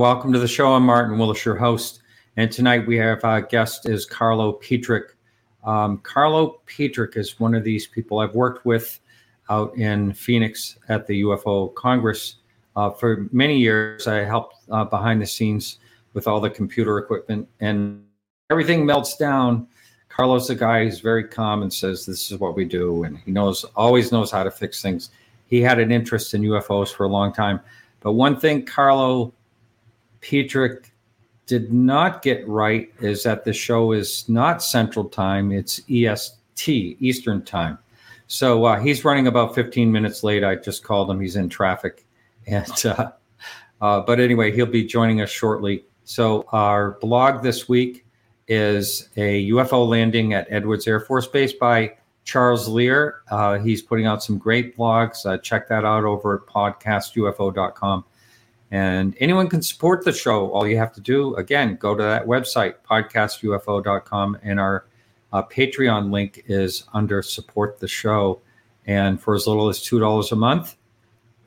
Welcome to the show. I'm Martin Willis, your host. And tonight we have our guest is Carlo Petrick. Um, Carlo Petrick is one of these people I've worked with out in Phoenix at the UFO Congress uh, for many years. I helped uh, behind the scenes with all the computer equipment and everything melts down. Carlo's a guy who's very calm and says, This is what we do. And he knows, always knows how to fix things. He had an interest in UFOs for a long time. But one thing Carlo Petrick did not get right is that the show is not Central Time; it's EST, Eastern Time. So uh, he's running about 15 minutes late. I just called him; he's in traffic, and uh, uh, but anyway, he'll be joining us shortly. So our blog this week is a UFO landing at Edwards Air Force Base by Charles Lear. Uh, he's putting out some great blogs. Uh, check that out over at podcastufo.com. And anyone can support the show. All you have to do, again, go to that website, podcastufo.com, and our uh, Patreon link is under support the show. And for as little as $2 a month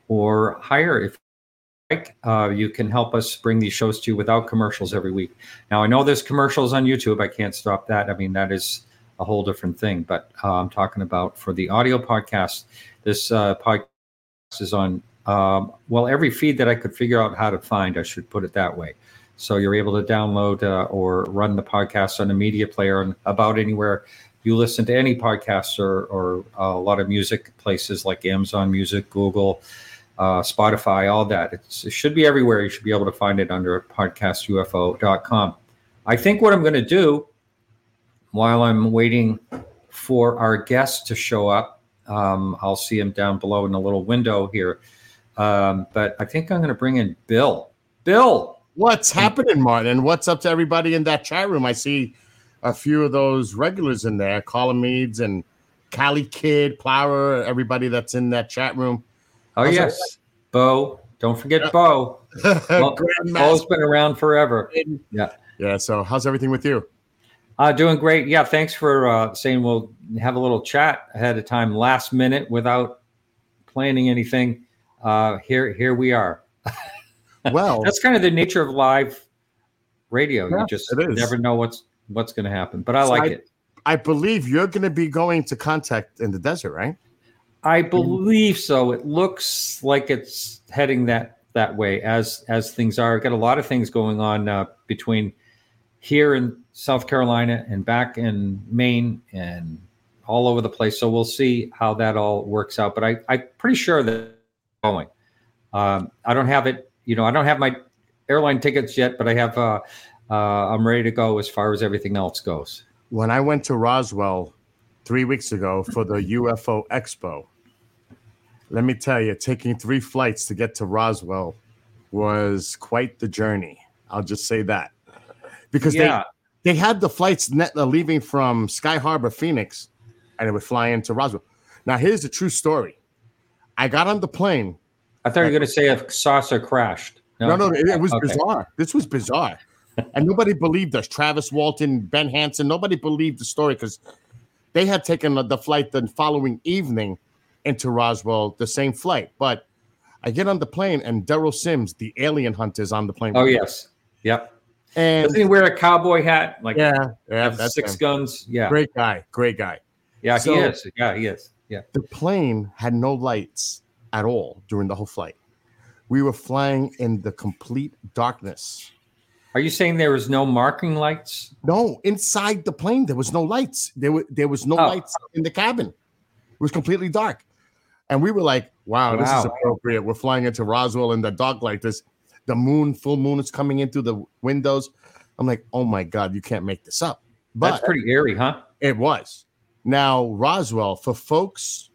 or higher, if you like, uh, you can help us bring these shows to you without commercials every week. Now, I know there's commercials on YouTube. I can't stop that. I mean, that is a whole different thing. But uh, I'm talking about for the audio podcast. This uh, podcast is on um, well, every feed that I could figure out how to find, I should put it that way. So you're able to download uh, or run the podcast on a media player and about anywhere you listen to any podcasts or, or a lot of music places like Amazon Music, Google, uh, Spotify, all that. It's, it should be everywhere. You should be able to find it under podcastufo.com. I think what I'm going to do while I'm waiting for our guest to show up, um, I'll see him down below in a little window here. Um, but I think I'm going to bring in Bill. Bill, what's happening, Martin? What's up to everybody in that chat room? I see a few of those regulars in there, Colomedes and Cali Kid, Plower, everybody that's in that chat room. Oh How's yes, that? Bo. Don't forget yeah. Bo. well, Bo's been around forever. Yeah. Yeah. So how's everything with you? Uh, doing great. Yeah. Thanks for uh, saying we'll have a little chat ahead of time, last minute, without planning anything uh, here here we are. well, that's kind of the nature of live radio. Yeah, you just never know what's what's going to happen. But I so like I, it. I believe you're going to be going to contact in the desert, right? I believe so. It looks like it's heading that that way as as things are. I've got a lot of things going on uh, between here in South Carolina and back in Maine and all over the place. So we'll see how that all works out. But I, I'm pretty sure that going. Um, I don't have it, you know, I don't have my airline tickets yet, but I have, uh, uh, I'm ready to go as far as everything else goes. When I went to Roswell three weeks ago for the UFO Expo, let me tell you, taking three flights to get to Roswell was quite the journey. I'll just say that because yeah. they they had the flights net, uh, leaving from Sky Harbor, Phoenix, and it would fly into Roswell. Now, here's the true story. I got on the plane. I thought you were going to say a saucer crashed. No, no, no it, it, was okay. bizarre. This was bizarre. and nobody believed us. Travis Walton, Ben Hansen, nobody believed the story because they had taken the flight the following evening into Roswell, the same flight. But I get on the plane and Derrel Sims, the alien hunter, is on the plane. Oh, yes. Yep. And doesn't he wear a cowboy hat? Like yeah, yeah, that's six him. guns. Yeah, great guy, great guy. Yeah, so, he is. Yeah, he is. Yeah. The plane had no lights at all during the whole flight. We were flying in the complete darkness. Are you saying there was no marking lights? No, inside the plane there was no lights. There were there was no oh. lights in the cabin. It was completely dark. And we were like, wow, wow, this is appropriate. We're flying into Roswell in the dark like this. The moon, full moon is coming in through the windows. I'm like, oh my God, you can't make this up. But That's pretty eerie, huh? It was. Now, Roswell, for folks,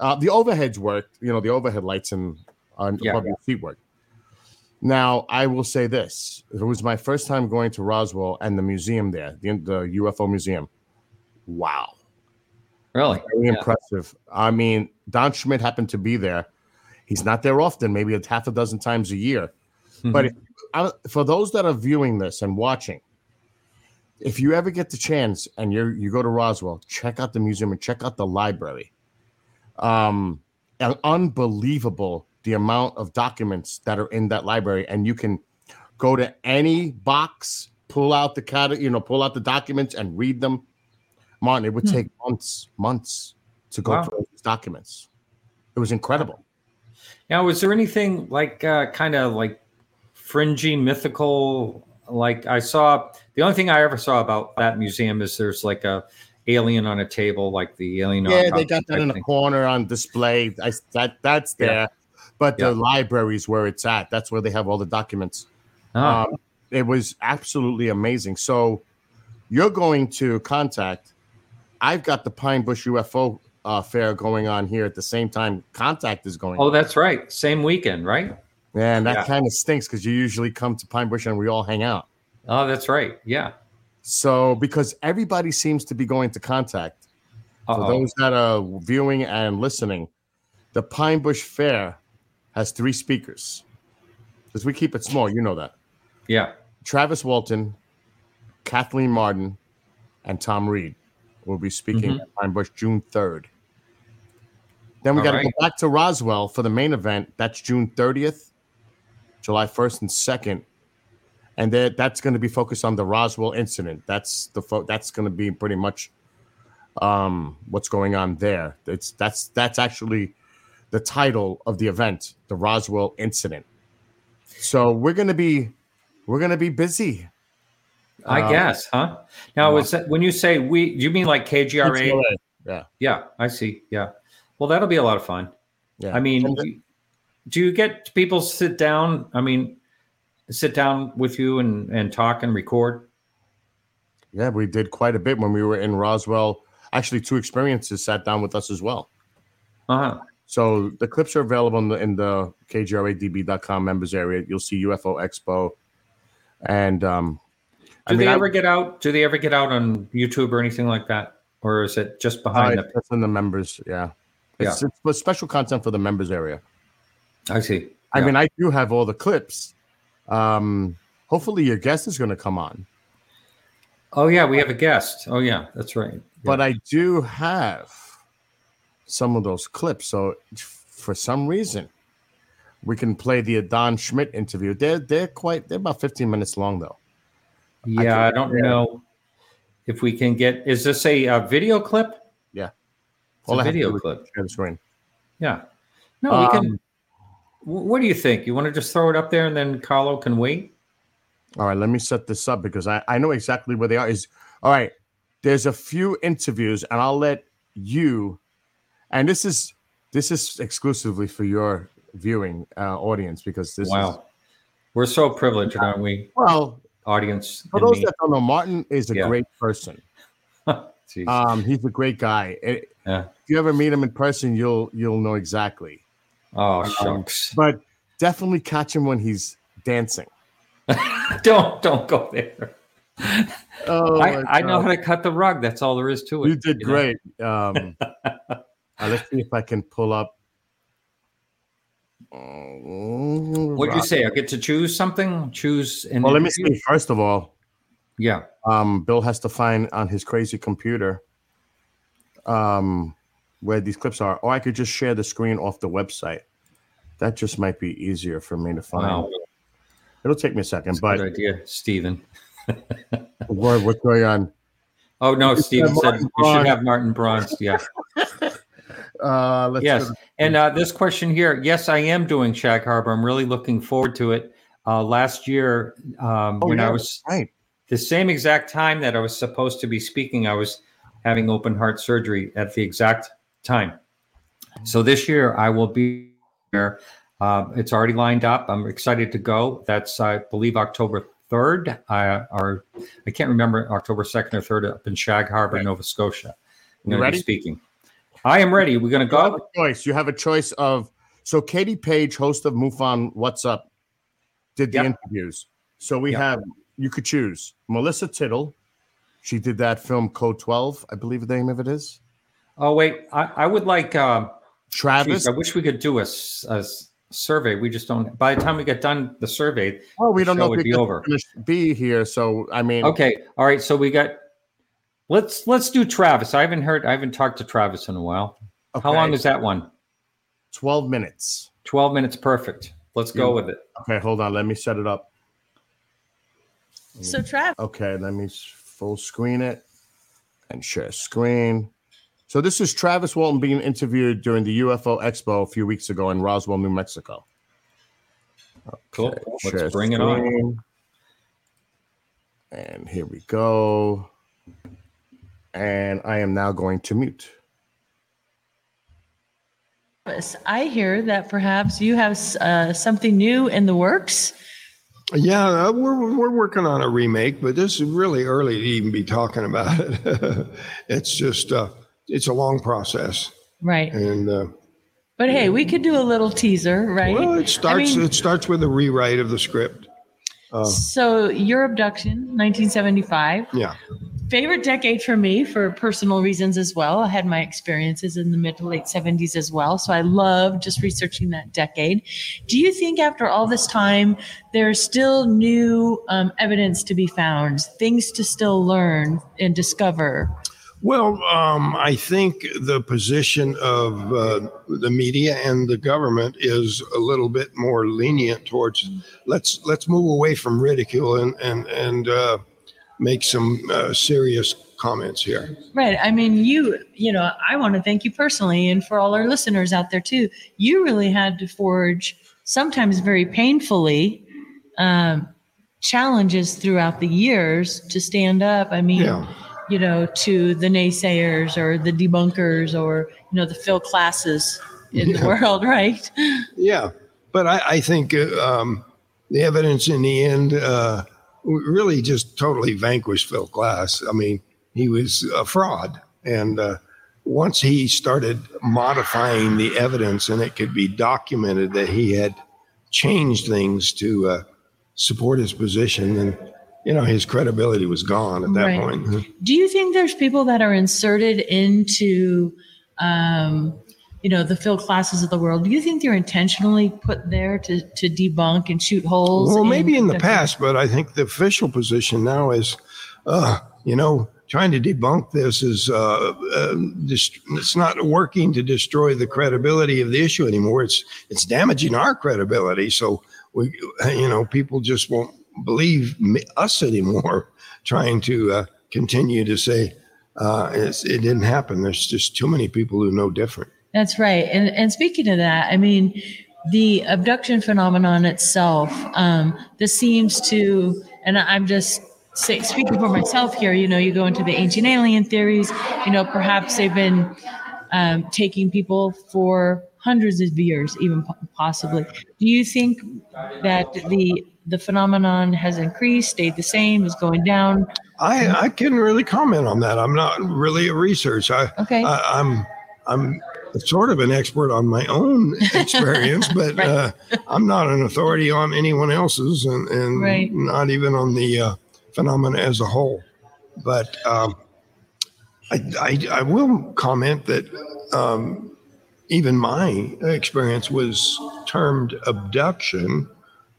uh, the overheads worked, you know, the overhead lights and on yeah, above yeah. your seat worked. Now, I will say this: it was my first time going to Roswell and the museum there, the, the UFO museum. Wow, really, very yeah. impressive. I mean, Don Schmitt happened to be there. He's not there often, maybe a half a dozen times a year. Mm-hmm. But if, I, for those that are viewing this and watching, if you ever get the chance and you you go to Roswell, check out the museum and check out the library. Um, an unbelievable the amount of documents that are in that library, and you can go to any box, pull out the cat, you know, pull out the documents and read them. Martin, it would Hmm. take months, months to go Wow. through these documents. It was incredible. Now, was there anything like uh, kind of like fringy, mythical? Like I saw, the only thing I ever saw about that museum is there's like a alien on a table, like the alien. Yeah, they got that in a corner on display. I, that that's Yeah. there, but Yeah. the is where it's at. That's where they have all the documents. Ah, Um, it was absolutely amazing. So you're going to contact. I've got the Pine Bush UFO uh, fair going on here at the same time. Contact is going. oh, on. that's right. Same weekend, right? Yeah, and that yeah. kind of stinks because you usually come to Pine Bush and we all hang out. Oh, that's right. Yeah. So because everybody seems to be going to contact. For Uh-oh. those that are viewing and listening, the Pine Bush Fair has three speakers. Because we keep it small, you know that. Yeah. Travis Walton, Kathleen Marden, and Tom Reed will be speaking Mhm. at Pine Bush June 3rd. Then we got to right. go back to Roswell for the main event. That's June 30th, July 1st and 2nd. And that that's going to be focused on the Roswell incident. That's the fo- that's going to be pretty much um, what's going on there. It's that's that's actually the title of the event, the Roswell incident. So we're going to be we're going to be busy. I Um, guess, huh? Now, is that when you say we, do you mean like KGRA? Yeah. Yeah, I see. Yeah. Well, that'll be a lot of fun. Yeah. I mean, do you get people sit down? I mean, sit down with you and, and talk and record? yeah, we did quite a bit when we were in Roswell. Actually, two experiences sat down with us as well. Uh-huh. So the clips are available in the, in the KGRADB.com members area. You'll see UFO Expo. And um, Do I mean, they I- ever get out? Do they ever get out on YouTube or anything like that? Or is it just uh, behind the? that's in the members. Yeah. It's, it's special content for the members area. I see. I Yeah. mean, I do have all the clips. Um, hopefully, your guest is going to come on. Oh yeah, we have a guest. Oh yeah, that's right. but I do have some of those clips. So for some reason, we can play the Don Schmitt interview. They're they're quite they're about 15 minutes long though. yeah, I, can- don't know if we can get. Is this a, uh video clip? It's All a I video clip. Share the screen. Yeah. No, we can. Wh- What do you think? You want to just throw it up there and then Carlo can wait? All right, let me set this up because I, I know exactly where they are. Is all right. There's a few interviews, and I'll let you. And this is this is exclusively for your viewing uh, audience because this is wow. We're so privileged, aren't we? well Audience. for those me. that don't know. Martin is a Yeah. great person. Um, he's a great guy. It- Yeah. If you ever meet him in person, you'll you'll know exactly. Oh shucks. But definitely catch him when he's dancing. don't don't go there. Oh, I, I know how to cut the rug. That's all there is to it. You did know? great. Um, uh, let's see if I can pull up. What What did you say? I get to choose something? Choose Well, let me see. First of all, Yeah. um, Bill has to find on his crazy computer um, where these clips are, or I could just share the screen off the website. That just might be easier for me to find. Wow. It'll take me a second, That's but good idea, Stephen. what, what's going on? Oh no, Stephen said Martin you should have Martin Bronze. Yeah. Uh, let's yes. And uh, this question here, yes, I am doing Shag Harbor. I'm really looking forward to it. Uh, last year, um, Oh, when I was right. the same exact time that I was supposed to be speaking, I was having open heart surgery at the exact time. So this year I will be there. Uh, it's already lined up. I'm excited to go. That's I believe October third, uh, or I can't remember October second or third up in Shag Harbor, Right. Nova Scotia. I'm You going to ready? be speaking. I am ready. We're going to You have go. a choice. You have a choice of so Katie Page, host of MUFON What's Up, did the Yep. interviews. So we Yep. have you could choose Melissa Tittl. She did that film Code 12, I believe the name of it is. Oh wait, I, I would like. Uh, Travis. geez, I wish we could do a survey. We just don't. By the time we get done the survey, oh, we don't show know if would we be over. Be here. So I mean, Okay. All right. So we got. Let's let's do Travis. I haven't heard. I haven't talked to Travis in a while. How long is that one? 12 minutes. 12 minutes, perfect. Let's go with it. Okay, hold on. Let me set it up. So, Travis. Okay, let me full screen it and share screen. So this is Travis Walton being interviewed during the UFO Expo a few weeks ago in Roswell, New Mexico. Cool. Okay, Let's bring it on. screen. And here we go. And I am now going to mute. I hear that perhaps you have uh, something new in the works. Yeah, uh, we're we're working on a remake, but this is really early to even be talking about it. it's just uh, it's a long process, Right. and uh, But hey, we could do a little teaser, right? well, it starts mean- it starts with a rewrite of the script. so, your abduction, 1975. Yeah, Favorite decade for me for personal reasons as well. I had my experiences in the mid to late 70s as well. So, I love just researching that decade. Do you think after all this time, there's still new um, evidence to be found, things to still learn and discover? Well, um, I think the position of uh, the media and the government is a little bit more lenient towards let's let's move away from ridicule and and and uh, make some uh, serious comments here. Right. I mean, you, you know, I want to thank you personally and for all our listeners out there too. You really had to forge sometimes very painfully um, challenges throughout the years to stand up. I mean, Yeah. You know, to the naysayers or the debunkers or, you know, the Phil Klasses in the world, right? Yeah, but I, I think uh, um, the evidence in the end uh, really just totally vanquished Phil Klass. I mean, he was a fraud, and uh, once he started modifying the evidence, and it could be documented that he had changed things to uh, support his position, then you know his credibility was gone at that Right. point. Do you think there's people that are inserted into, um, you know, the Phil Klasses of the world? Do you think they're intentionally put there to, to debunk and shoot holes? Well, maybe in the the- past, but I think the official position now is, uh, you know, trying to debunk this is uh, uh, dist- it's not working to destroy the credibility of the issue anymore. It's it's damaging our credibility. So we, you know, people just won't believe us anymore. Trying to uh, continue to say uh, it didn't happen. There's just too many people who know different. That's right. And and speaking of that, I mean, the abduction phenomenon itself, um, this seems to, and I'm just say, speaking for myself here. You know, you go into the ancient alien theories. You know, perhaps they've been um, taking people for hundreds of years, even possibly. Do you think that the the phenomenon has increased, stayed the same, is going down? I I couldn't really comment on that. I'm not really a research. I Okay. I, I'm I'm sort of an expert on my own experience, but Right. uh, I'm not an authority on anyone else's, and, and Right. not even on the uh, phenomena as a whole. But um, I, I I will comment that um, even my experience was termed abduction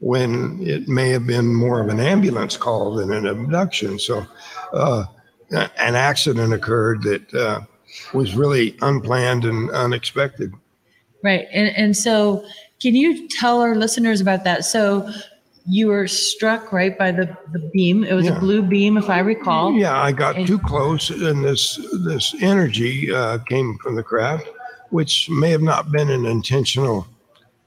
when it may have been more of an ambulance call than an abduction. So uh, an accident occurred that uh, was really unplanned and unexpected. Right. And, and so, can you tell our listeners about that? So, you were struck right by the, the beam. It was Yeah. a blue beam, if I recall. Yeah, I got too close, and this this energy uh, came from the craft, which may have not been an intentional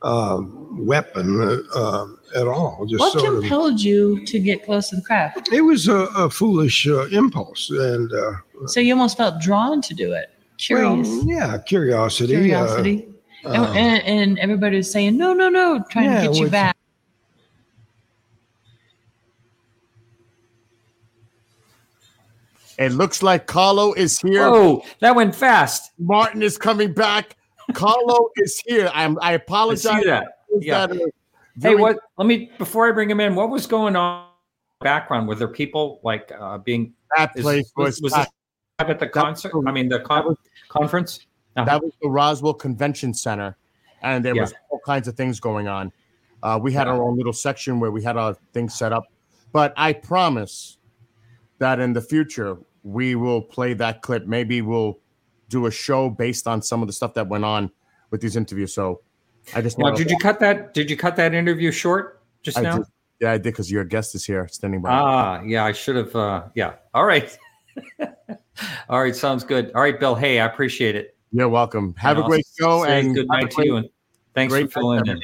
uh, weapon uh, uh, at all. Just What sort of. compelled you to get close to the craft? It was a, a foolish uh, impulse, and uh, So you almost felt drawn to do it. Curious. well, yeah, curiosity. uh, Curiosity. and, uh, and, and everybody was saying, no, no, no, trying Yeah, to get you with- back. It looks like Carlo is here. Oh, that went fast. Martin is coming back. Carlo is here. I'm, I I apologize. see that. Yeah. that Hey, what? Let me before I bring him in. What was going on? Background? Were there people like uh, being That is- place was, was, was at the concert? I mean, the con- was- conference. Uh-huh. that was the Roswell Convention Center, and there Yeah. was all kinds of things going on. Uh, we had Yeah. our own little section where we had our things set up, but I promise that in the future we will play that clip. Maybe we'll do a show based on some of the stuff that went on with these interviews. So I just Now, did you cut that? Did you cut that interview short just I now? did. Yeah, I did because your guest is here standing by. Ah, yeah, I should have. Uh, yeah. All right. All right. Sounds good. All right, Bill. Hey, I appreciate it. You're welcome. Have And a great show and good night to you. And thanks for filling in. everybody.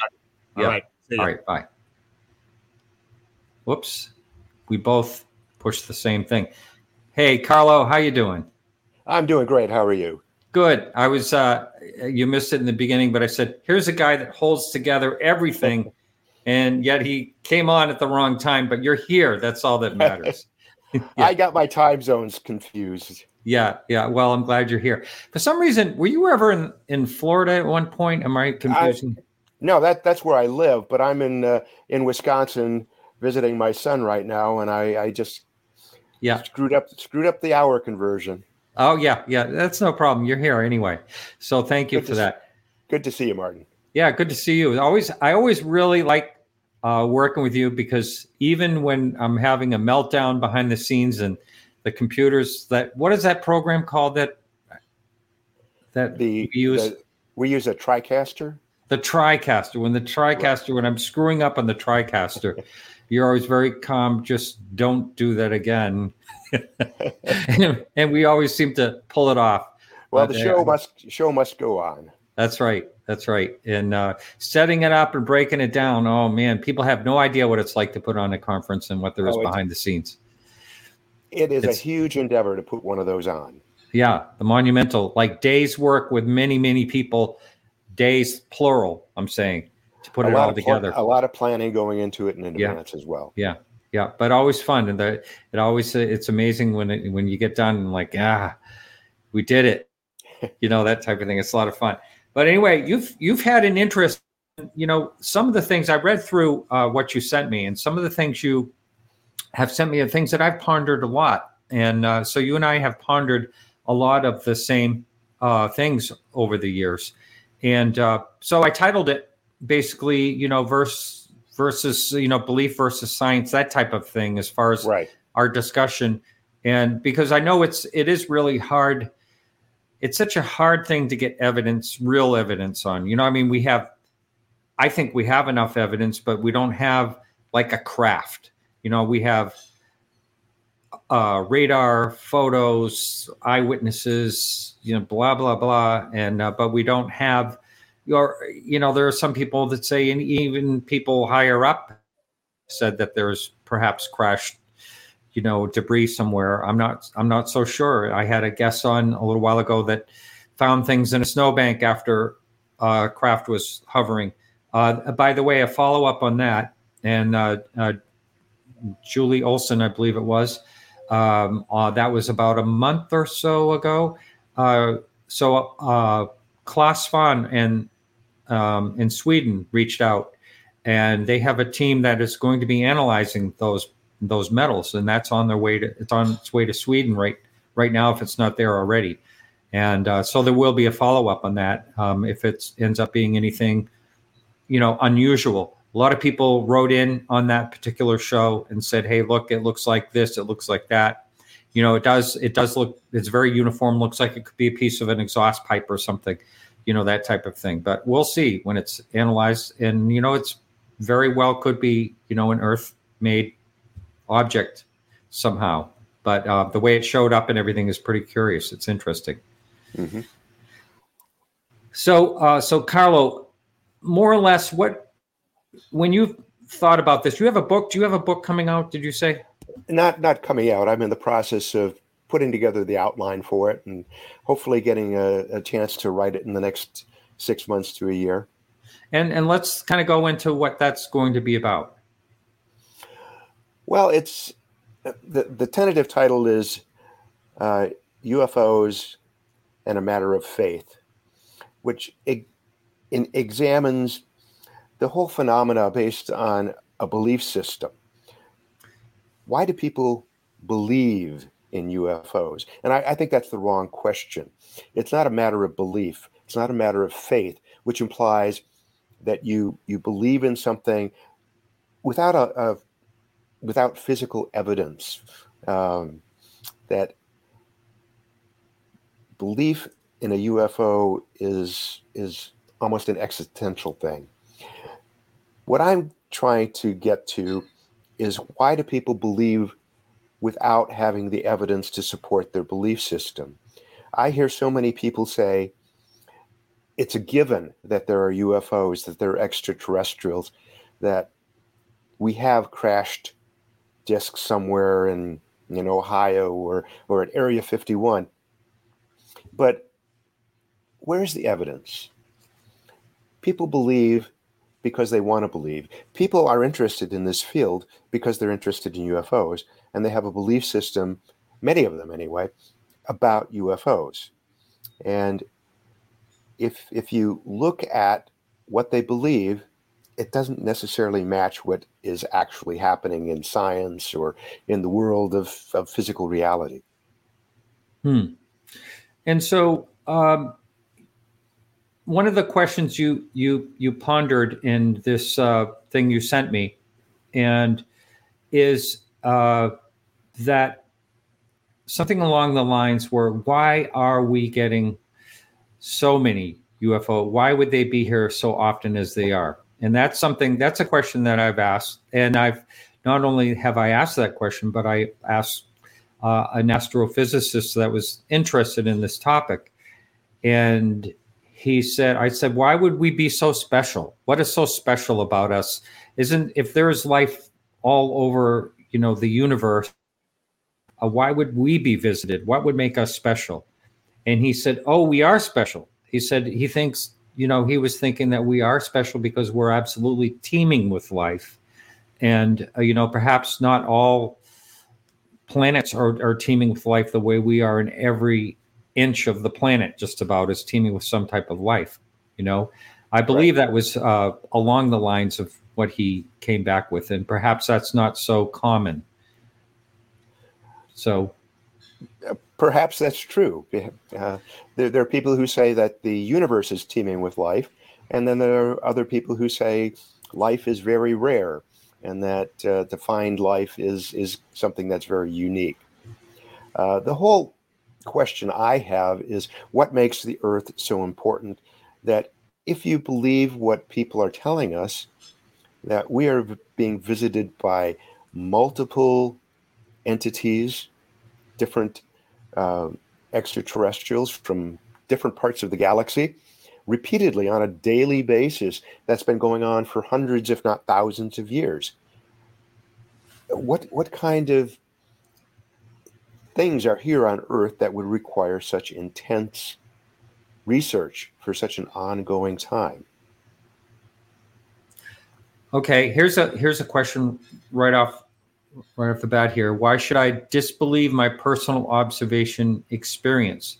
Yeah. All right. All right. Bye. Whoops. We both pushed the same thing. Hey, Carlo, how you doing? I'm doing great. How are you? Good. I was. Uh, you missed it in the beginning, but I said, "Here's a guy that holds together everything," and yet he came on at the wrong time. But you're here. That's all that matters. Yeah. I got my time zones confused. Yeah, yeah. Well, I'm glad you're here. For some reason, were you ever in, in Florida at one point? Am I confusing? No, that that's where I live, but I'm in uh, in Wisconsin visiting my son right now, and I, I just yeah. screwed up screwed up the hour conversion. Oh, yeah, yeah. That's no problem. You're here anyway. So thank you Good for that. Good to see you, Martin. Yeah, good to see you. Always, I always really like uh, working with you because even when I'm having a meltdown behind the scenes and the computers, that what is that program called that that The, we use? the- we use a TriCaster. the TriCaster. When the TriCaster, when I'm screwing up on the TriCaster, you're always very calm. Just don't do that again. and, and we always seem to pull it off. Well, But, the uh, show must show must go on. That's right. That's right. And uh, setting it up and breaking it down. Oh man, people have no idea what it's like to put on a conference and what there is Oh, behind the scenes. It is It's- a huge endeavor to put one of those on. Yeah, the monumental, like days work with many, many people. Days plural. I'm saying to put a it lot all together. a lot of planning going into it in Yeah. advance as well. Yeah, yeah, but always fun, and the, it always it's amazing when it, when you get done and like ah, we did it, you know that type of thing. It's a lot of fun. But anyway, you've you've had an interest. You know, some of the things I read through uh, what you sent me, and some of the things you have sent me are things that I've pondered a lot, and uh, so you and I have pondered a lot of the same uh, things over the years, and uh, so I titled it basically, you know, verse versus you know belief versus science, that type of thing, as far as Right. our discussion, and because I know it's it is really hard. It's such a hard thing to get evidence, real evidence on. You know, I mean, we have, I think we have enough evidence, but we don't have like a craft. You know, we have uh, radar, photos, eyewitnesses, you know, blah blah blah, and uh, but we don't have You know, there are some people that say, and even people higher up said that there's perhaps crashed, you know, debris somewhere. I'm not. I'm not so sure. I had a guest on a little while ago that found things in a snowbank after uh, craft was hovering. Uh, by the way, a follow up on that, and uh, uh, Julie Olson, I believe it was. Um, uh, that was about a month or so ago. Uh, so uh, Clas Svahn and um, in Sweden reached out, and they have a team that is going to be analyzing those those metals, and that's on their way to it's on its way to Sweden right right now if it's not there already. And uh, so there will be a follow up on that um, if it ends up being anything, you know, unusual. A lot of people wrote in on that particular show and said hey look it looks like this it looks like that. You know it does it does look it's very uniform looks like it could be a piece of an exhaust pipe or something you know that type of thing. But we'll see when it's analyzed. And you know it's very well could be you know an earth made object somehow. But uh, the way it showed up and everything is pretty curious. It's interesting. Hmm so uh, so carlo more or less what when you thought about this you have a book? Do you have a book coming out did you say? Not not coming out. I'm in the process of putting together the outline for it, and hopefully getting a, a chance to write it in the next six months to a year. and and let's kind of go into what that's going to be about Well, it's the the tentative title is uh, UFOs and a matter of faith, which in, examines the whole phenomena based on a belief system. Why do people believe in UFOs? And I, I think that's the wrong question. It's not a matter of belief. It's not a matter of faith, which implies that you you believe in something without a, a without physical evidence um, that belief in a UFO is is almost an existential thing. What I'm trying to get to is why do people believe without having the evidence to support their belief system? I hear so many people say it's a given that there are UFOs, that there are extraterrestrials, that we have crashed discs somewhere in in Ohio or or at Area 51. But where's the evidence? People believe because they want to believe. People are interested in this field because they're interested in UFOs and they have a belief system, many of them anyway, about UFOs. And if if you look at what they believe, it doesn't necessarily match what is actually happening in science or in the world of, of physical reality. Hmm. And so, um, one of the questions you you you pondered in this uh, thing you sent me, and is uh, that something along the lines were why are we getting so many UFO? Why would they be here so often as they are? And that's something that's a question that I've asked, and I've not only have I asked that question, but I asked uh, an astrophysicist that was interested in this topic, and he said, "I said, why would we be so special? What is so special about us? Isn't if there is life all over, you know, the universe, uh, why would we be visited? What would make us special?" And he said, "Oh, we are special." He said he thinks you know, he was thinking that we are special because we're absolutely teeming with life. And, uh, you know, perhaps not all planets are, are teeming with life the way we are in every inch of the planet, just about is teeming with some type of life. You know, I believe right. that was uh, along the lines of what he came back with. And perhaps that's not so common. So, perhaps that's true. Uh, there, there, are people who say that the universe is teeming with life, and then there are other people who say life is very rare, and that uh, to find life is is something that's very unique. Uh, the whole question I have is what makes the Earth so important that if you believe what people are telling us, that we are being visited by multiple entities, different uh, extraterrestrials from different parts of the galaxy repeatedly on a daily basis. That's been going on for hundreds if not thousands of years. What what kind of things are here on earth that would require such intense research for such an ongoing time? Okay here's a here's a question right off right off the bat here. Why should I disbelieve my personal observation experience?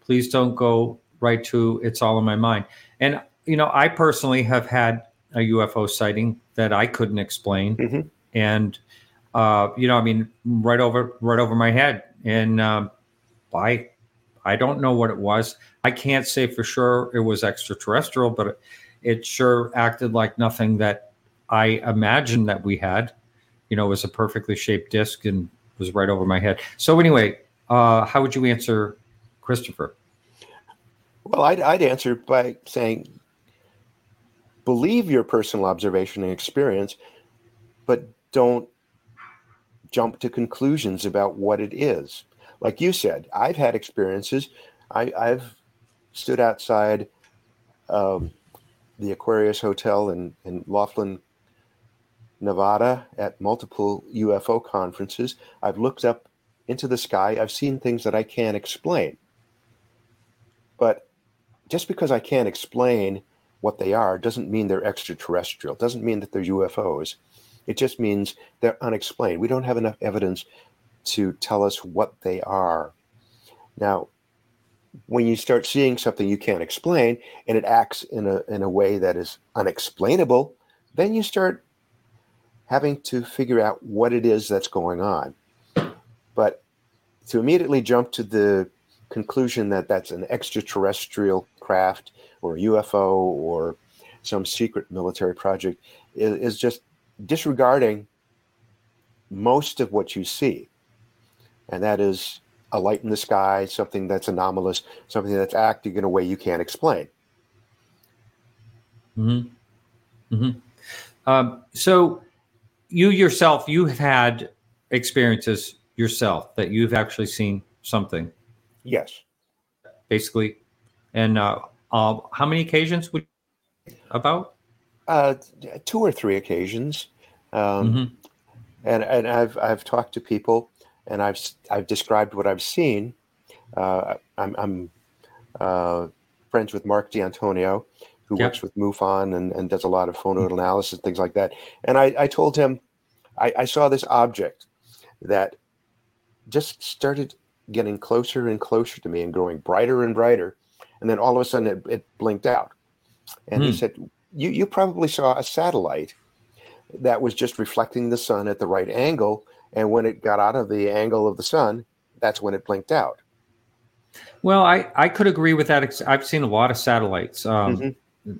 Please don't go right to it's all in my mind. And you know, I personally have had a UFO sighting that I couldn't explain, mm-hmm. and uh, you know, I mean, right over right over my head, and um, I I don't know what it was. I can't say for sure it was extraterrestrial, but it sure acted like nothing that I imagined that we had you know, was a perfectly shaped disc and was right over my head. So anyway, uh, how would you answer Christopher? Well, I'd, I'd answer by saying, believe your personal observation and experience, but don't jump to conclusions about what it is. Like you said, I've had experiences. I, have stood outside um, the Aquarius Hotel in, in Laughlin, Nevada at multiple UFO conferences. I've looked up into the sky. I've seen things that I can't explain. But just because I can't explain what they are doesn't mean they're extraterrestrial, doesn't mean that they're UFOs. It just means they're unexplained. We don't have enough evidence to tell us what they are. Now, when you start seeing something you can't explain and it acts in a, in a way that is unexplainable, then you start having to figure out what it is that's going on. But to immediately jump to the conclusion that that's an extraterrestrial craft or a UFO or some secret military project is, is just disregarding most of what you see. And that is a light in the sky, something that's anomalous, something that's acting in a way you can't explain. Mm-hmm. Mm-hmm. Um, so, you yourself, you have had experiences yourself that you've actually seen something, Yes. basically. And uh, uh, how many occasions would about? Uh, two or three occasions. Um, Mhm. and and I've I've talked to people, and I've I've described what I've seen. Uh, I'm I'm uh, friends with Marc D'Antonio, who Yeah. works with MUFON and, and does a lot of phono analysis things like that. And I, I told him I, I saw this object that just started getting closer and closer to me and growing brighter and brighter, and then all of a sudden it, it blinked out. And he Hmm. said, "You you probably saw a satellite." that was just reflecting the sun at the right angle. And when it got out of the angle of the sun, that's when it blinked out. Well, I, I could agree with that. I've seen a lot of satellites um, Mhm.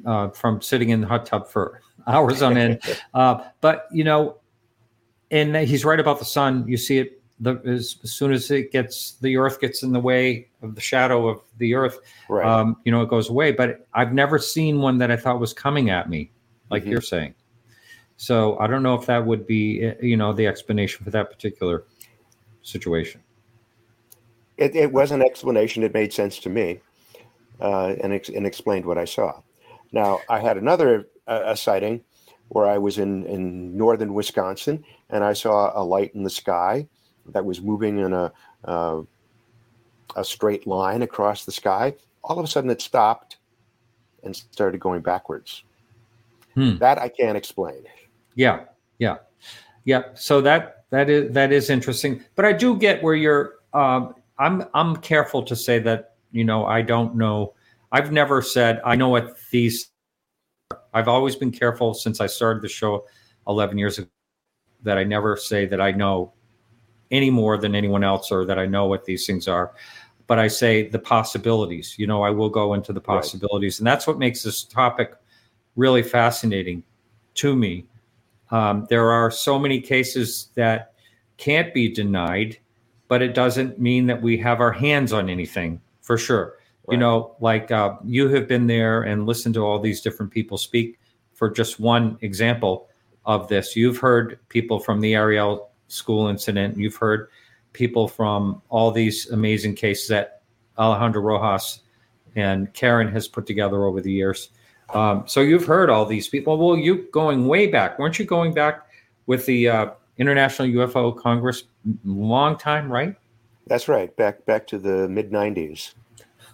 Uh, from sitting in the hot tub for hours on end. uh, but you know, and he's right about the sun. You see it the, as, as soon as it gets the Earth gets in the way of the shadow of the Earth. Right. Um, you know, it goes away. But I've never seen one that I thought was coming at me, like Mhm. you're saying. So I don't know if that would be, uh, you know, the explanation for that particular situation. it, it was an explanation. It made sense to me uh, and, ex- and explained what I saw. Now, I had another uh, a sighting where I was in, in northern Wisconsin and I saw a light in the sky that was moving in a, uh, a straight line across the sky. All of a sudden, it stopped and started going backwards. Hmm. That I can't explain. Yeah, yeah, yeah. So that that is that is interesting. But I do get where you're. Um, I'm I'm careful to say that you know I don't know. I've never said I know what these. I've always been careful since I started the show 11 years ago that I never say that I know any more than anyone else or that I know what these things are. But I say the possibilities. You know, I will go into the Right. possibilities, and that's what makes this topic really fascinating to me. Um, there are so many cases that can't be denied, but it doesn't mean that we have our hands on anything for sure. You know, like uh, you have been there and listened to all these different people speak. For just one example of this, you've heard people from the Ariel school incident. You've heard people from all these amazing cases that Alejandro Rojas and Karen has put together over the years. Um, so you've heard all these people. Well, you going way back, weren't you going back with the uh, International UFO Congress long time, right? That's right. Back back to the mid '90s.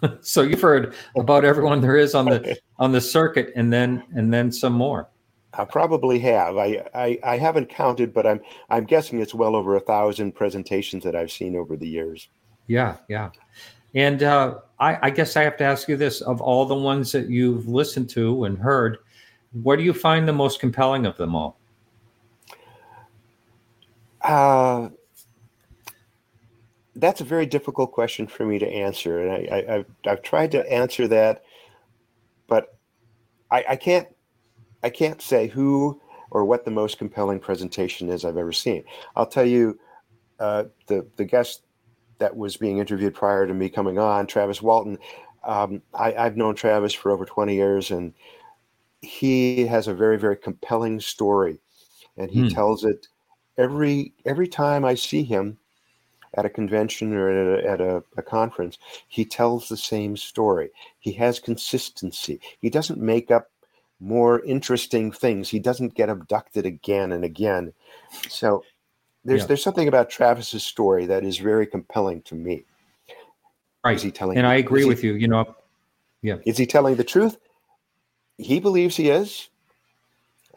so you've heard about everyone there is on the on the circuit, and then and then some more. I probably have. I, I I haven't counted, but I'm I'm guessing it's well over a thousand presentations that I've seen over the years. Yeah, yeah. And uh, I, I guess I have to ask you this: of all the ones that you've listened to and heard, what do you find the most compelling of them all? Uh, that's a very difficult question for me to answer, and I, I, I've I've tried to answer that, but I, I can't I can't say who or what the most compelling presentation is I've ever seen. I'll tell you, uh, the the guest that was being interviewed prior to me coming on, Travis Walton. Um, I, I've known Travis for over twenty years, and he has a very very compelling story, and he Hmm. tells it every every time I see him at a convention or at, a, at a, a conference, he tells the same story. He has consistency. He doesn't make up more interesting things. He doesn't get abducted again and again. So there's Yeah. there's something about Travis's story that is very compelling to me. Right. Is he telling? And I agree he- with you. You know, yeah. Is he telling the truth? He believes he is.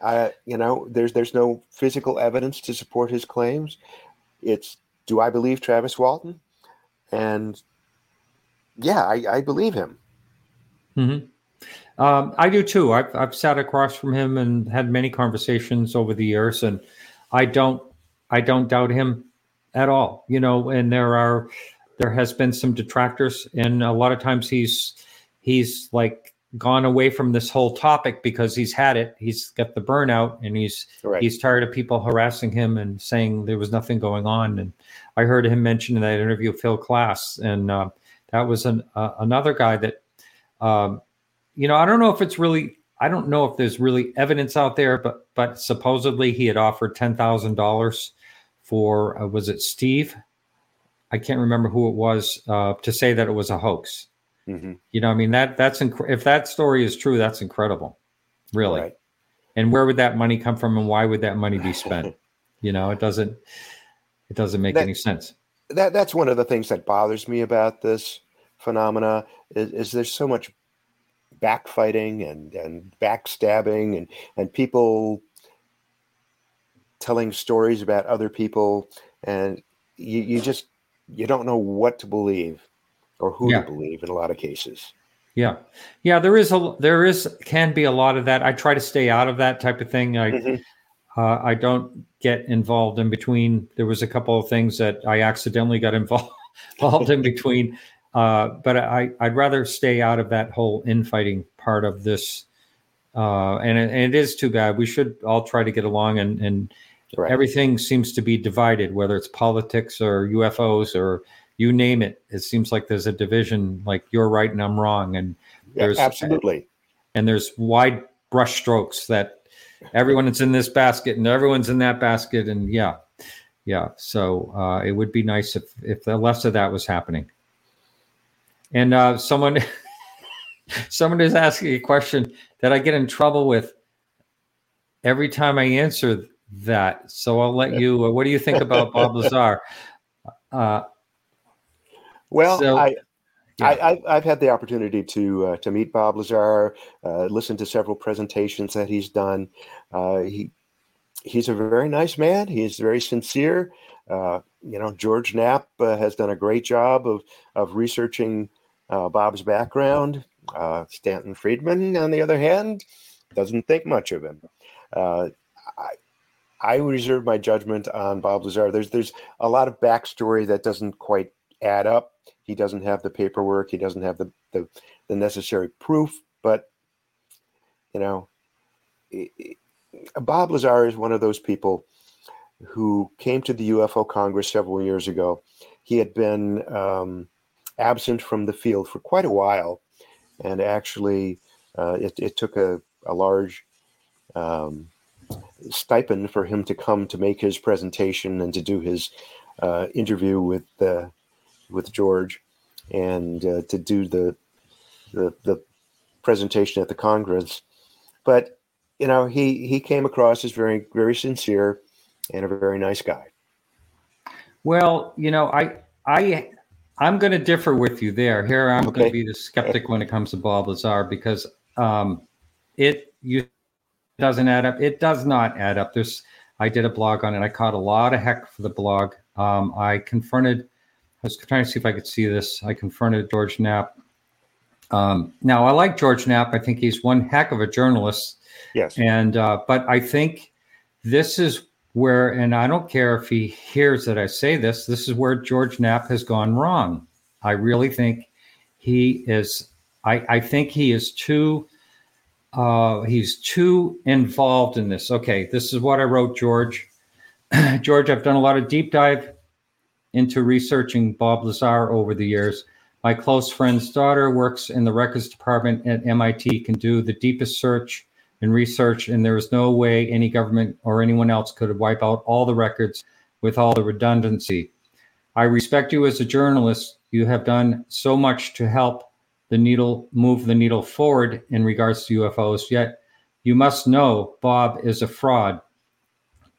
I, you know, there's there's no physical evidence to support his claims. It's do I believe Travis Walton? And yeah, I, I believe him. hmm Um, I do too. I've, I've sat across from him and had many conversations over the years, and I don't I don't doubt him at all. You know, and there are there has been some detractors, and a lot of times he's he's like gone away from this whole topic because he's had it. He's got the burnout, and he's he's tired of people harassing him and saying there was nothing going on. And I heard him mention in that interview Phil Klass, and uh, that was an, uh, another guy that, um, you know, I don't know if it's really I don't know if there's really evidence out there, but but supposedly he had offered ten thousand dollars for uh, was it Steve? I can't remember who it was uh, to say that it was a hoax. Mm-hmm. You know, I mean that that's inc- if that story is true, that's incredible, really. Right. And where would that money come from, and why would that money be spent? you know, it doesn't it doesn't make that, any sense. That that's one of the things that bothers me about this phenomena is, is there's so much backfighting and and backstabbing and and people telling stories about other people and you, you just you don't know what to believe or who yeah. to believe in a lot of cases. Yeah, yeah, there is a there is can be a lot of that. I try to stay out of that type of thing. I mm-hmm. uh, I don't get involved in between. There was a couple of things that I accidentally got involved involved in between, uh, but I I'd rather stay out of that whole infighting part of this. Uh, and, it, and it is too bad. We should all try to get along, and and right. everything seems to be divided, whether it's politics or UFOs or you name it. It seems like there's a division, like you're right and I'm wrong, and there's yeah, absolutely, and there's wide brush strokes that everyone is in this basket and everyone's in that basket, and yeah, yeah. So uh, it would be nice if if the less of that was happening. And uh, someone, someone is asking a question that I get in trouble with every time I answer that. So I'll let you. Uh, what do you think about Bob Lazar? Uh, well, so, I, yeah. I, have had the opportunity to uh, to meet Bob Lazar, uh, listen to several presentations that he's done. Uh, he he's a very nice man. He's very sincere. Uh, you know, George Knapp uh, has done a great job of of researching uh, Bob's background. Stanton Friedman, on the other hand, doesn't think much of him. I, I reserve my judgment on Bob Lazar. There's there's a lot of backstory that doesn't quite add up. He doesn't have the paperwork. He doesn't have the the, the necessary proof. But you know, Bob Lazar is one of those people who came to the UFO Congress several years ago. He had been um, absent from the field for quite a while, and actually, uh, it, it, took a, a large um, stipend for him to come to make his presentation and to do his uh, interview with the with George and uh, to do the, the, the presentation at the Congress. But you know, he he came across as very very sincere and a very nice guy. Well, you know, I I I'm going to differ with you there. Here, I'm okay. going to be the skeptic when it comes to Bob Lazar because um, it you doesn't add up. It does not add up. There's I did a blog on it. I caught a lot of heck for the blog. Um, I confronted was trying to see if I could see this. I confronted George Knapp. Um, now, I like George Knapp. I think he's one heck of a journalist. Yes. And uh, but I think this is where, and I don't care if he hears that I say this. This is where George Knapp has gone wrong. I really think he is. I, I think he is too. Uh, he's too involved in this. Okay, this is what I wrote, George. George, I've done a lot of deep dive into researching Bob Lazar over the years. My close friend's daughter works in the records department at MIT, can do the deepest search and research, and there is no way any government or anyone else could wipe out all the records with all the redundancy. I respect you as a journalist. You have done so much to help the needle move the needle forward in regards to UFOs, yet you must know Bob is a fraud.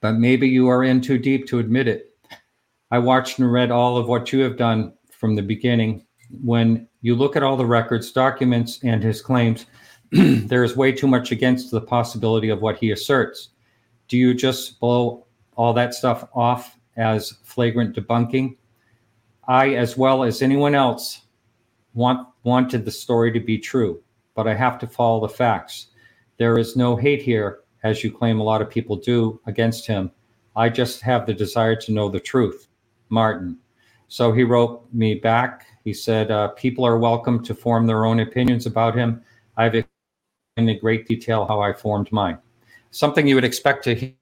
But maybe you are in too deep to admit it. I watched and read all of what you have done from the beginning. When you look at all the records, documents, and his claims, there is way too much against the possibility of what he asserts. Do you just blow all that stuff off as flagrant debunking? I, as well as anyone else, want wanted the story to be true, but I have to follow the facts. There is no hate here, as you claim a lot of people do, against him. I just have the desire to know the truth. Martin. So he wrote me back. He said, uh, People are welcome to form their own opinions about him. I've explained in great detail how I formed mine. Something you would expect to hear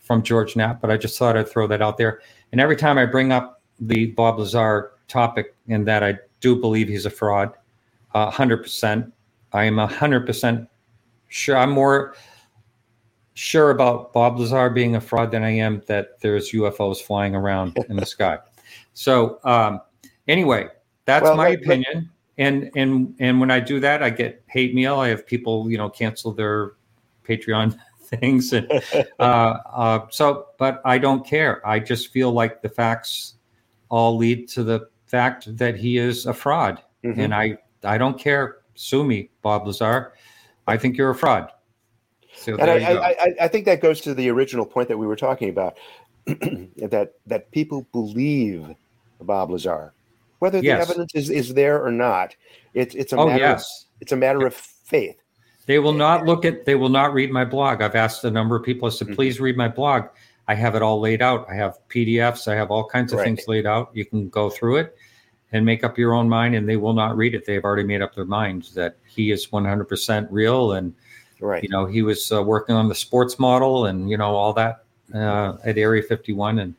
from George Knapp, but I just thought I'd throw that out there. And every time I bring up the Bob Lazar topic, and that I do believe he's a fraud, uh, 100%, I am 100% sure. I'm more sure about Bob Lazar being a fraud than I am that there's UFOs flying around in the sky. So um, anyway, that's Well, my but- opinion. And and and when I do that, I get hate mail. I have people, you know, cancel their Patreon things, and uh, uh, so. But I don't care. I just feel like the facts all lead to the fact that he is a fraud, Mhm. and I I don't care. Sue me, Bob Lazar. I think you're a fraud. So and I. I, I, I think that goes to the original point that we were talking about that that people believe Bob Lazar, whether the Yes. evidence is, is there or not. It's it's a oh matter yes. of, it's a matter of faith. They will not look at, they will not read my blog. I've asked a number of people, I said, Mhm. please read my blog. I have it all laid out. I have PDFs, I have all kinds of Right. things laid out. You can go through it and make up your own mind, and they will not read it. They've already made up their minds that he is 100% real. And, Right. you know, he was uh, working on the sports model and, you know, all that uh, at Area 51. And,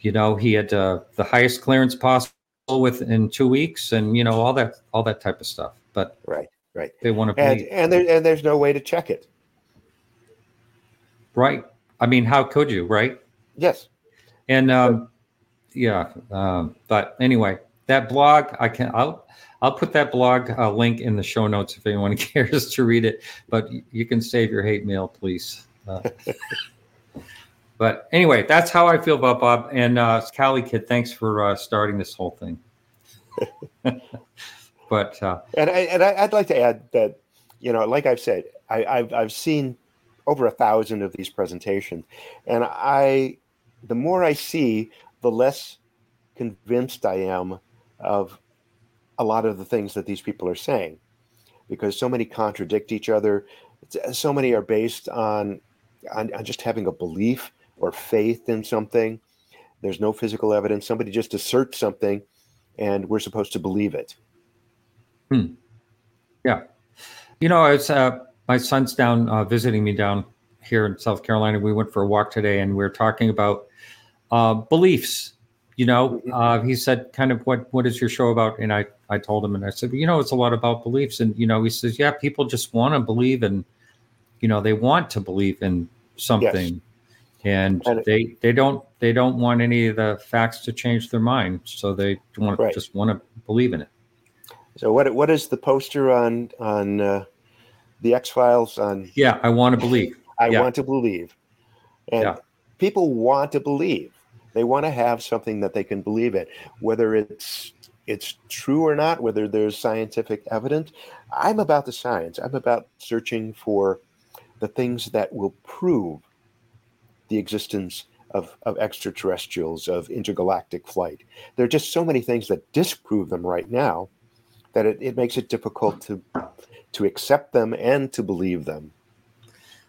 you know, he had uh, the highest clearance possible within two weeks and, you know, all that, all that type of stuff. But Right. Right. they want to And and there and there's no way to check it. Right. I mean, how could you, right? Yes. And um, yeah, um, but anyway, that blog I can I'll I'll put that blog uh, link in the show notes if anyone cares to read it. But you can save your hate mail, please. Uh, but anyway, that's how I feel about Bob and uh, Cali Kid. Thanks for uh, starting this whole thing. but uh, And i and I, would like to add that, you know, like I've said, I, I've I've seen over a thousand of these presentations, and I, the more I see, the less convinced I am of a lot of the things that these people are saying, because so many contradict each other. It's- So many are based on, on, on just having a belief or faith in something. There's no physical evidence. Somebody just asserts something, and we're supposed to believe it. Hmm. Yeah. You know, it's uh, my son's down uh, visiting me down here in South Carolina. We went for a walk today, and we are talking about uh, beliefs. You know, uh, he said, "Kind of what what is your show about?" And I I told him, and I said, "You know, it's a lot about beliefs." And you know, he says, "Yeah, people just want to believe, and you know, they want to believe in something." And And it- they they don't they don't want any of the facts to change their mind, so they want Right. just want to believe in it. So what what is the poster on on uh, the X Files on Yeah, I want to believe. I Yeah. want to believe, and Yeah. people want to believe. They want to have something that they can believe in, whether it's it's true or not, whether there's scientific evidence. I'm about the science. I'm about searching for the things that will prove the existence of, of extraterrestrials, of intergalactic flight. There are just so many things that disprove them right now that it, it makes it difficult to to accept them and to believe them.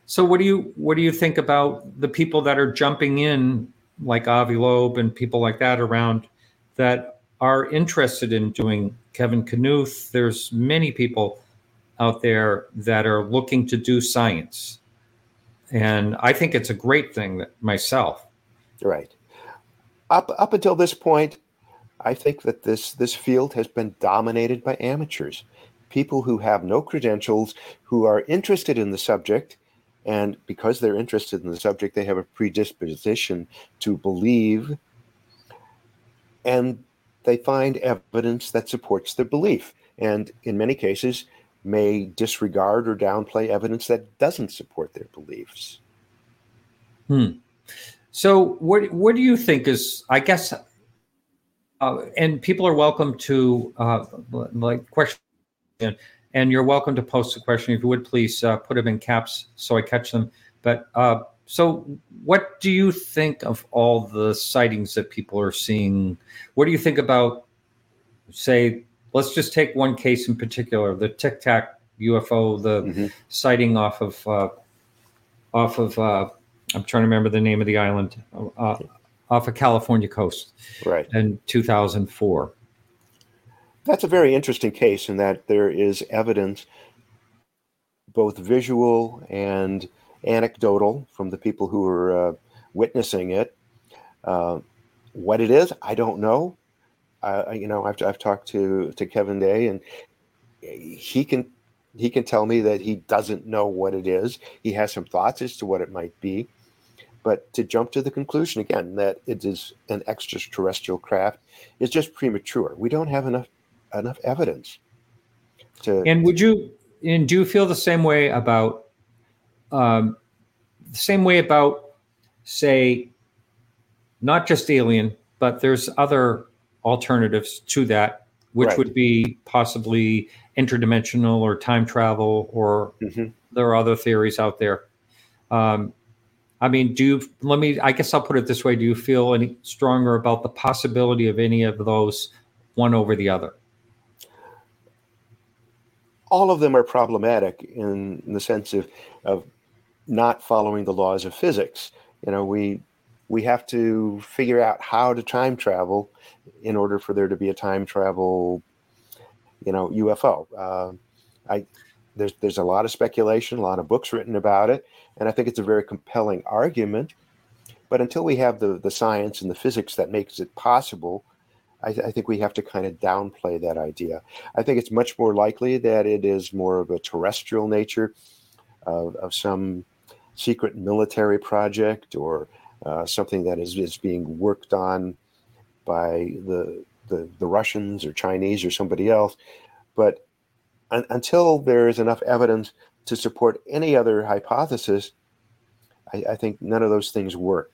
So what do you what do you think about the people that are jumping in, like Avi Loeb and people like that around that are interested in doing Kevin Knuth? There's many people out there that are looking to do science. And I think it's a great thing that myself. Right. Up up until this point, I think that this this field has been dominated by amateurs, people who have no credentials, who are interested in the subject, and because they're interested in the subject, they have a predisposition to believe, and they find evidence that supports their belief, and in many cases may disregard or downplay evidence that doesn't support their beliefs. Hmm. So what what do you think is I guess uh, and people are welcome to uh, like question and you're welcome to post a question if you would please uh, put them in caps so I catch them. But uh, so what do you think of all the sightings that people are seeing? What do you think about say let's just take one case in particular the Tic Tac UFO the Mhm. sighting off of uh, off of uh, I'm trying to remember the name of the island uh, off of California coast Right. in 2004. That's a very interesting case in that there is evidence, both visual and anecdotal, from the people who are uh, witnessing it. Uh, what it is, I don't know. Uh, you know, I've, I've talked to, to Kevin Day, and he can he can tell me that he doesn't know what it is. He has some thoughts as to what it might be. But to jump to the conclusion again that it is an extraterrestrial craft is just premature. We don't have enough enough evidence to. And would you and do you feel the same way about um, the same way about say not just alien, but there's other alternatives to that, which Right. would be possibly interdimensional or time travel, or Mhm. there are other theories out there. Um, I mean, do you, let me, I guess I'll put it this way. Do you feel any stronger about the possibility of any of those one over the other? All of them are problematic in, in the sense of, of not following the laws of physics. You know, we we have to figure out how to time travel in order for there to be a time travel, you know, UFO. Uh, I there's there's a lot of speculation, a lot of books written about it, and I think it's a very compelling argument. But until we have the the science and the physics that makes it possible, I, I think we have to kind of downplay that idea. I think it's much more likely that it is more of a terrestrial nature of, of some secret military project or uh, something that is, is being worked on by the, the, the Russians or Chinese or somebody else. But un- until there is enough evidence to support any other hypothesis, I, I think none of those things work.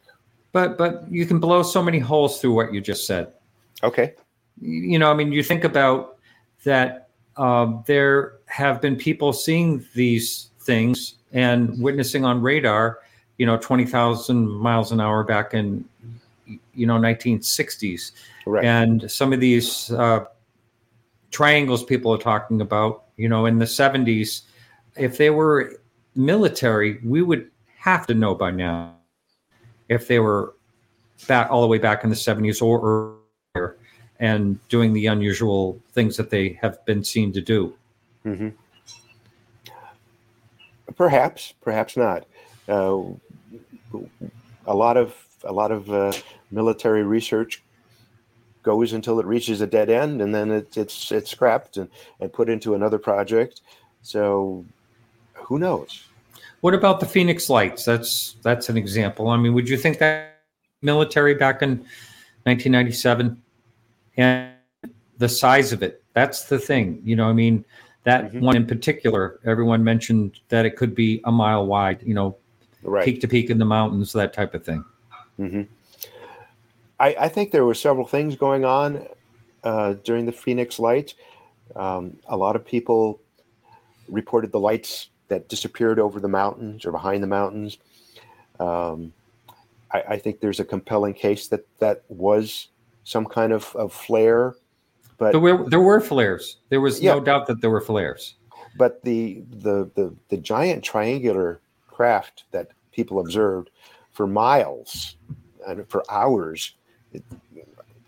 But but you can blow so many holes through what you just said. Okay. you know, I mean, you think about that. Um, there have been people seeing these things and witnessing on radar, you know, twenty thousand miles an hour back in, you know, nineteen sixties, Right. and some of these uh, triangles people are talking about, you know, in the seventies, if they were military, we would have to know by now if they were back all the way back in the seventies or earlier and doing the unusual things that they have been seen to do. hmm Perhaps, perhaps not. Uh, a lot of a lot of uh, military research goes until it reaches a dead end, and then it, it's it's scrapped and, and put into another project. So, who knows? What about the Phoenix Lights? That's that's an example. I mean, would you think that military back in 1997 and the size of it? That's the thing. You know, I mean, that Mhm. one in particular, everyone mentioned that it could be a mile wide. You know, Right. peak to peak in the mountains, that type of thing. hmm I, I think there were several things going on uh, during the Phoenix Light. Um, a lot of people reported the lights that disappeared over the mountains or behind the mountains. Um, I, I think there's a compelling case that that was some kind of, of flare, but There were there were flares. There was no doubt that there were flares. but the, the the the giant triangular craft that people observed for miles and for hours it,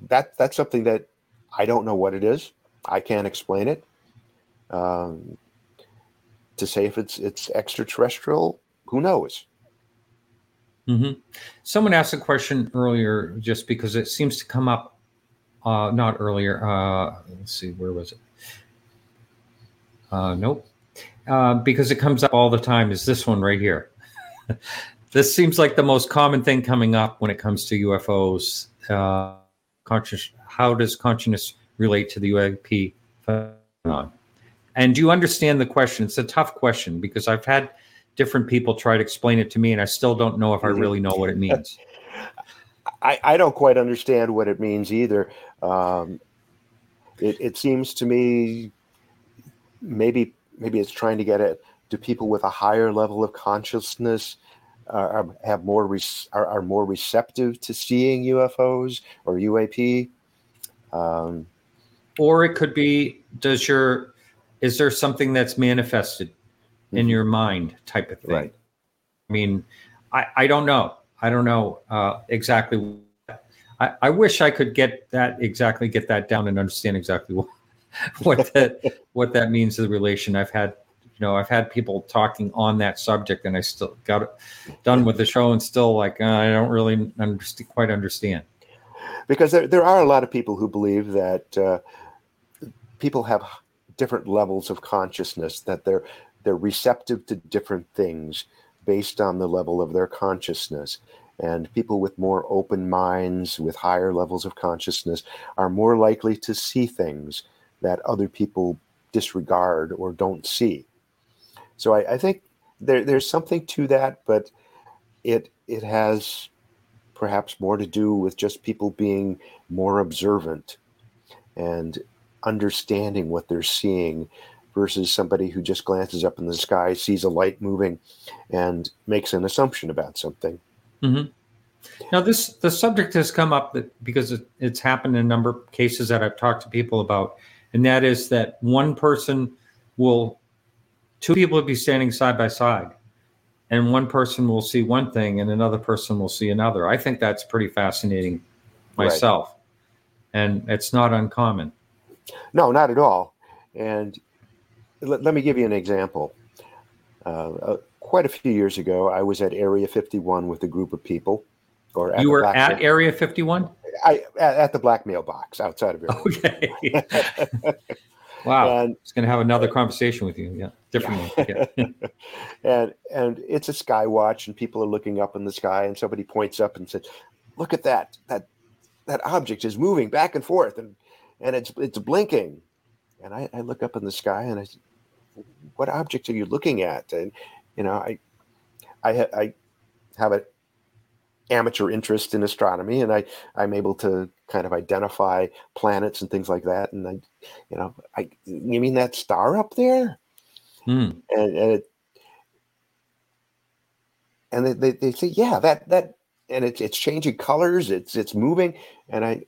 that that's something that i don't know what it is i can't explain it um, to say if it's it's extraterrestrial who knows hmm Someone asked a question earlier, just because it seems to come up. Uh, not earlier. Uh, let's see, where was it? Uh, nope. Uh, because it comes up all the time. Is this one right here? this seems like the most common thing coming up when it comes to UFOs. Uh, conscious. How does consciousness relate to the UAP phenomenon? And do you understand the question? It's a tough question because I've had different people try to explain it to me, and I still don't know if I Mhm. really know what it means. I, I don't quite understand what it means either. Um, it, it seems to me maybe maybe it's trying to get at do people with a higher level of consciousness uh, are, have more are, are more receptive to seeing UFOs or UAP. Um, or it could be does your is there something that's manifested in Mhm. your mind type of thing Right. i mean i i don't know i don't know uh exactly I, I wish I could get that exactly get that down and understand exactly what what that what that means to the relation. I've had you know I've had people talking on that subject and I still got it done with the show and still like uh, I don't really understand, quite understand. because there, there are a lot of people who believe that uh, people have different levels of consciousness that they're they're receptive to different things based on the level of their consciousness. And people with more open minds with higher levels of consciousness are more likely to see things that other people disregard or don't see. So i, I think there, there's something to that but it it has perhaps more to do with just people being more observant and understanding what they're seeing versus somebody who just glances up in the sky, sees a light moving, and makes an assumption about something. Mm-hmm. Now, this the subject has come up because it, it's happened in a number of cases that I've talked to people about, and that is that one person will, two people will be standing side by side, and one person will see one thing and another person will see another. I think that's pretty fascinating myself, right. and it's not uncommon. No, not at all. And let, let me give you an example. Uh, uh, quite a few years ago, I was at Area 51 with a group of people. Or you were at mail, Area 51? I at, at, the black mailbox outside of it. Okay. wow. And, it's going to have another conversation with you. Yeah, different yeah. and and it's a sky watch, and people are looking up in the sky, and somebody points up and says, "Look at that! That that object is moving back and forth, and and it's it's blinking." And I, I look up in the sky, and I what object are you looking at? And you know, I I, I have an amateur interest in astronomy, and I I'm able to kind of identify planets and things like that. And I, you know, I you mean that star up there? Hmm. And and, it, and they, they, they say, yeah, that that and it's it's changing colors, it's it's moving, and I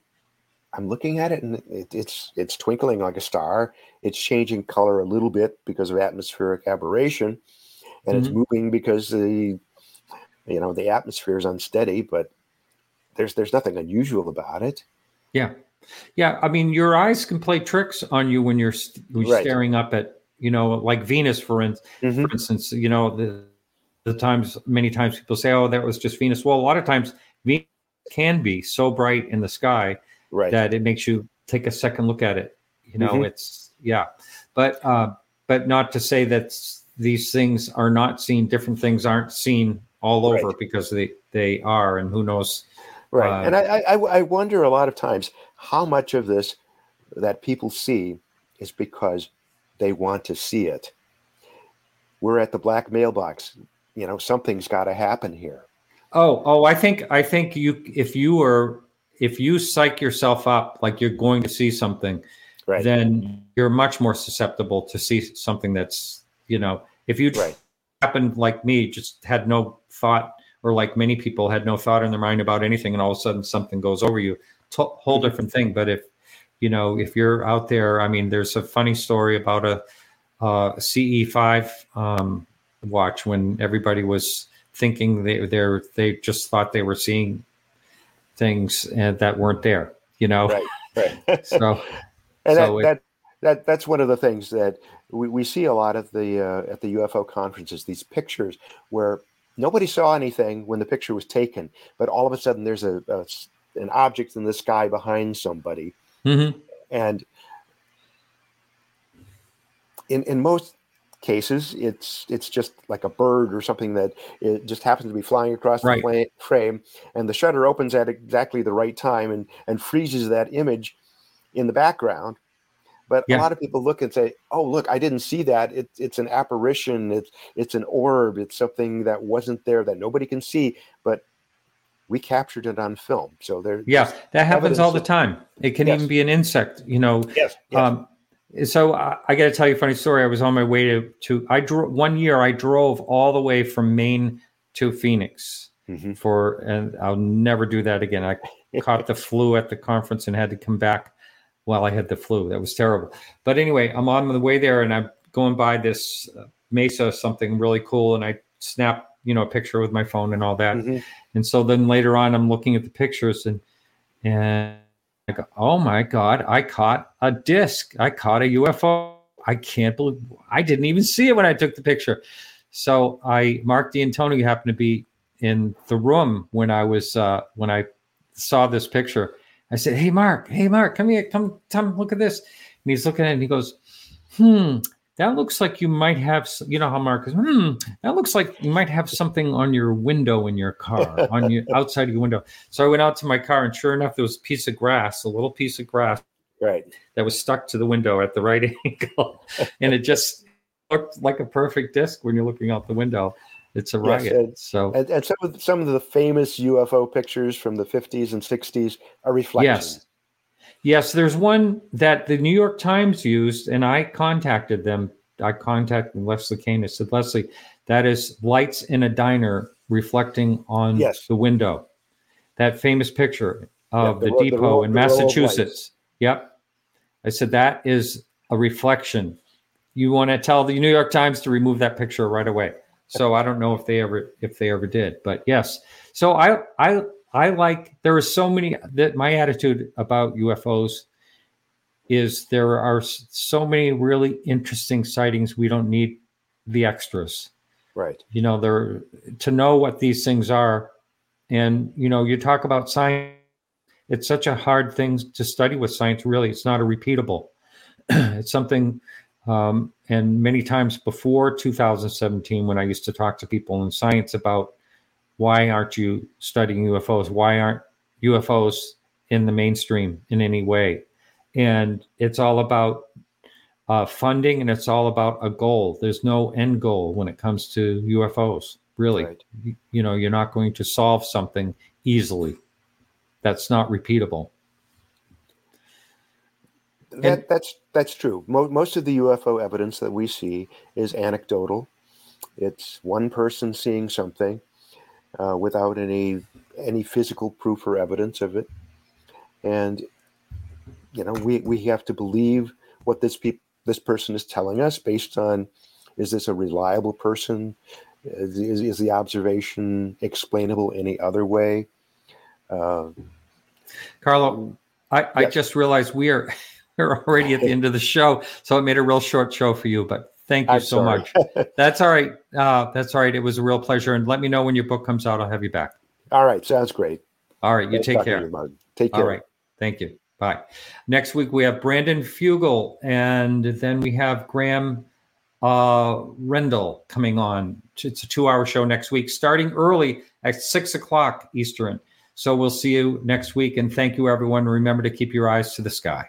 I'm looking at it and it, it's it's twinkling like a star. It's changing color a little bit because of atmospheric aberration, and mm-hmm. it's moving because the you know the atmosphere is unsteady. But there's there's nothing unusual about it. Yeah, yeah. I mean, your eyes can play tricks on you when you're, when you're right. staring up at you know like Venus, for, in, mm-hmm. for instance. You know the the times many times people say, "Oh, that was just Venus." Well, a lot of times Venus can be so bright in the sky right. that it makes you take a second look at it. You know, mm-hmm. it's yeah, but uh, but not to say that these things are not seen. Different things aren't seen all over right. because they they are, and who knows. Right, uh, and I, I I wonder a lot of times how much of this that people see is because they want to see it. We're at the black mailbox. You know, something's got to happen here. Oh, oh, I think I think you if you were if you psych yourself up like you're going to see something, right. then you're much more susceptible to see something that's, you know, if you right. happened like me, just had no thought, or like many people had no thought in their mind about anything, and all of a sudden something goes over you, t- whole mm-hmm. different thing. But if, you know, if you're out there, I mean, there's a funny story about a, a CE5 um, watch when everybody was thinking they they they just thought they were seeing things and that weren't there, you know? Right, right. so, and so that, it, that, that, that's one of the things that we, we see a lot at the, uh, at the UFO conferences, these pictures where nobody saw anything when the picture was taken, but all of a sudden there's a, a an object in the sky behind somebody. Mm-hmm. And in, in most cases, it's it's just like a bird or something that it just happens to be flying across right. the frame, and the shutter opens at exactly the right time and and freezes that image in the background. But yeah. a lot of people look and say, "Oh, look, I didn't see that. It's it's an apparition. It's it's an orb. It's something that wasn't there that nobody can see." But we captured it on film, so there. Yeah, that happens all the time. It can yes. even be an insect. You know. Yes. yes. Um, so I, I got to tell you a funny story. I was on my way to to I drove one year. I drove all the way from Maine to Phoenix mm-hmm. for, and I'll never do that again. I caught the flu at the conference and had to come back while I had the flu. That was terrible. But anyway, I'm on the way there and I'm going by this uh, mesa, something really cool, and I snap you know a picture with my phone and all that. Mm-hmm. And so then later on, I'm looking at the pictures and and I go, oh my God, I caught a disc. I caught a UFO. I can't believe I didn't even see it when I took the picture. So I Marc D'Antonio happened to be in the room when I was uh, when I saw this picture. I said, "Hey Marc, hey Marc, come here, come, come, look at this." And he's looking at it and he goes, hmm, that looks like you might have, you know how Marc is, hmm, that looks like you might have something on your window in your car, on your outside of your window. So I went out to my car, and sure enough, there was a piece of grass, a little piece of grass Right. that was stuck to the window at the right angle, and it just looked like a perfect disc when you're looking out the window. It's a Yes, riot. and- so And, and some of the, some of the famous UFO pictures from the 50s and 60s are reflections. Yes. Yes, there's one that the New York Times used, and I contacted them. I contacted Leslie Kean. I said, Leslie, that is lights in a diner reflecting on Yes. the window. That famous picture of the the, ro- the depot row- in the Massachusetts. Yep. I said, that is a reflection. You want to tell the New York Times to remove that picture right away. So I don't know if they ever if they ever did, but yes. So I I I like there are so many that my attitude about UFOs is there are so many really interesting sightings we don't need the extras. Right. You know, there to know what these things are and you know, you talk about science it's such a hard thing to study with science really it's not a repeatable. it's something um, and many times before 2017 when I used to talk to people in science about why aren't you studying UFOs? Why aren't UFOs in the mainstream in any way? And it's all about uh, funding and it's all about a goal. There's no end goal when it comes to UFOs, really. Right. You, you know, you're not going to solve something easily. That's not repeatable. That, that's that's true. Mo- most of the UFO evidence that we see is anecdotal. It's one person seeing something uh, without any any physical proof or evidence of it, and you know we, we have to believe what this peop- this person is telling us based on is this a reliable person? Is, is, is the observation explainable any other way? Uh, Carlo, I, I Yes. just realized we are we're already at the end of the show, so it made a real short show for you. But thank you I'm so sorry. much. That's all right. Uh, that's all right. It was a real pleasure, and let me know when your book comes out. I'll have you back. All right, sounds great. All right. You take care. you, Take care. All right. Thank you. Bye. Next week we have Brandon Fugal, and then we have Graham uh, Rendell coming on. It's a two-hour show next week, starting early at six o'clock Eastern. So we'll see you next week, and thank you, everyone. Remember to keep your eyes to the sky.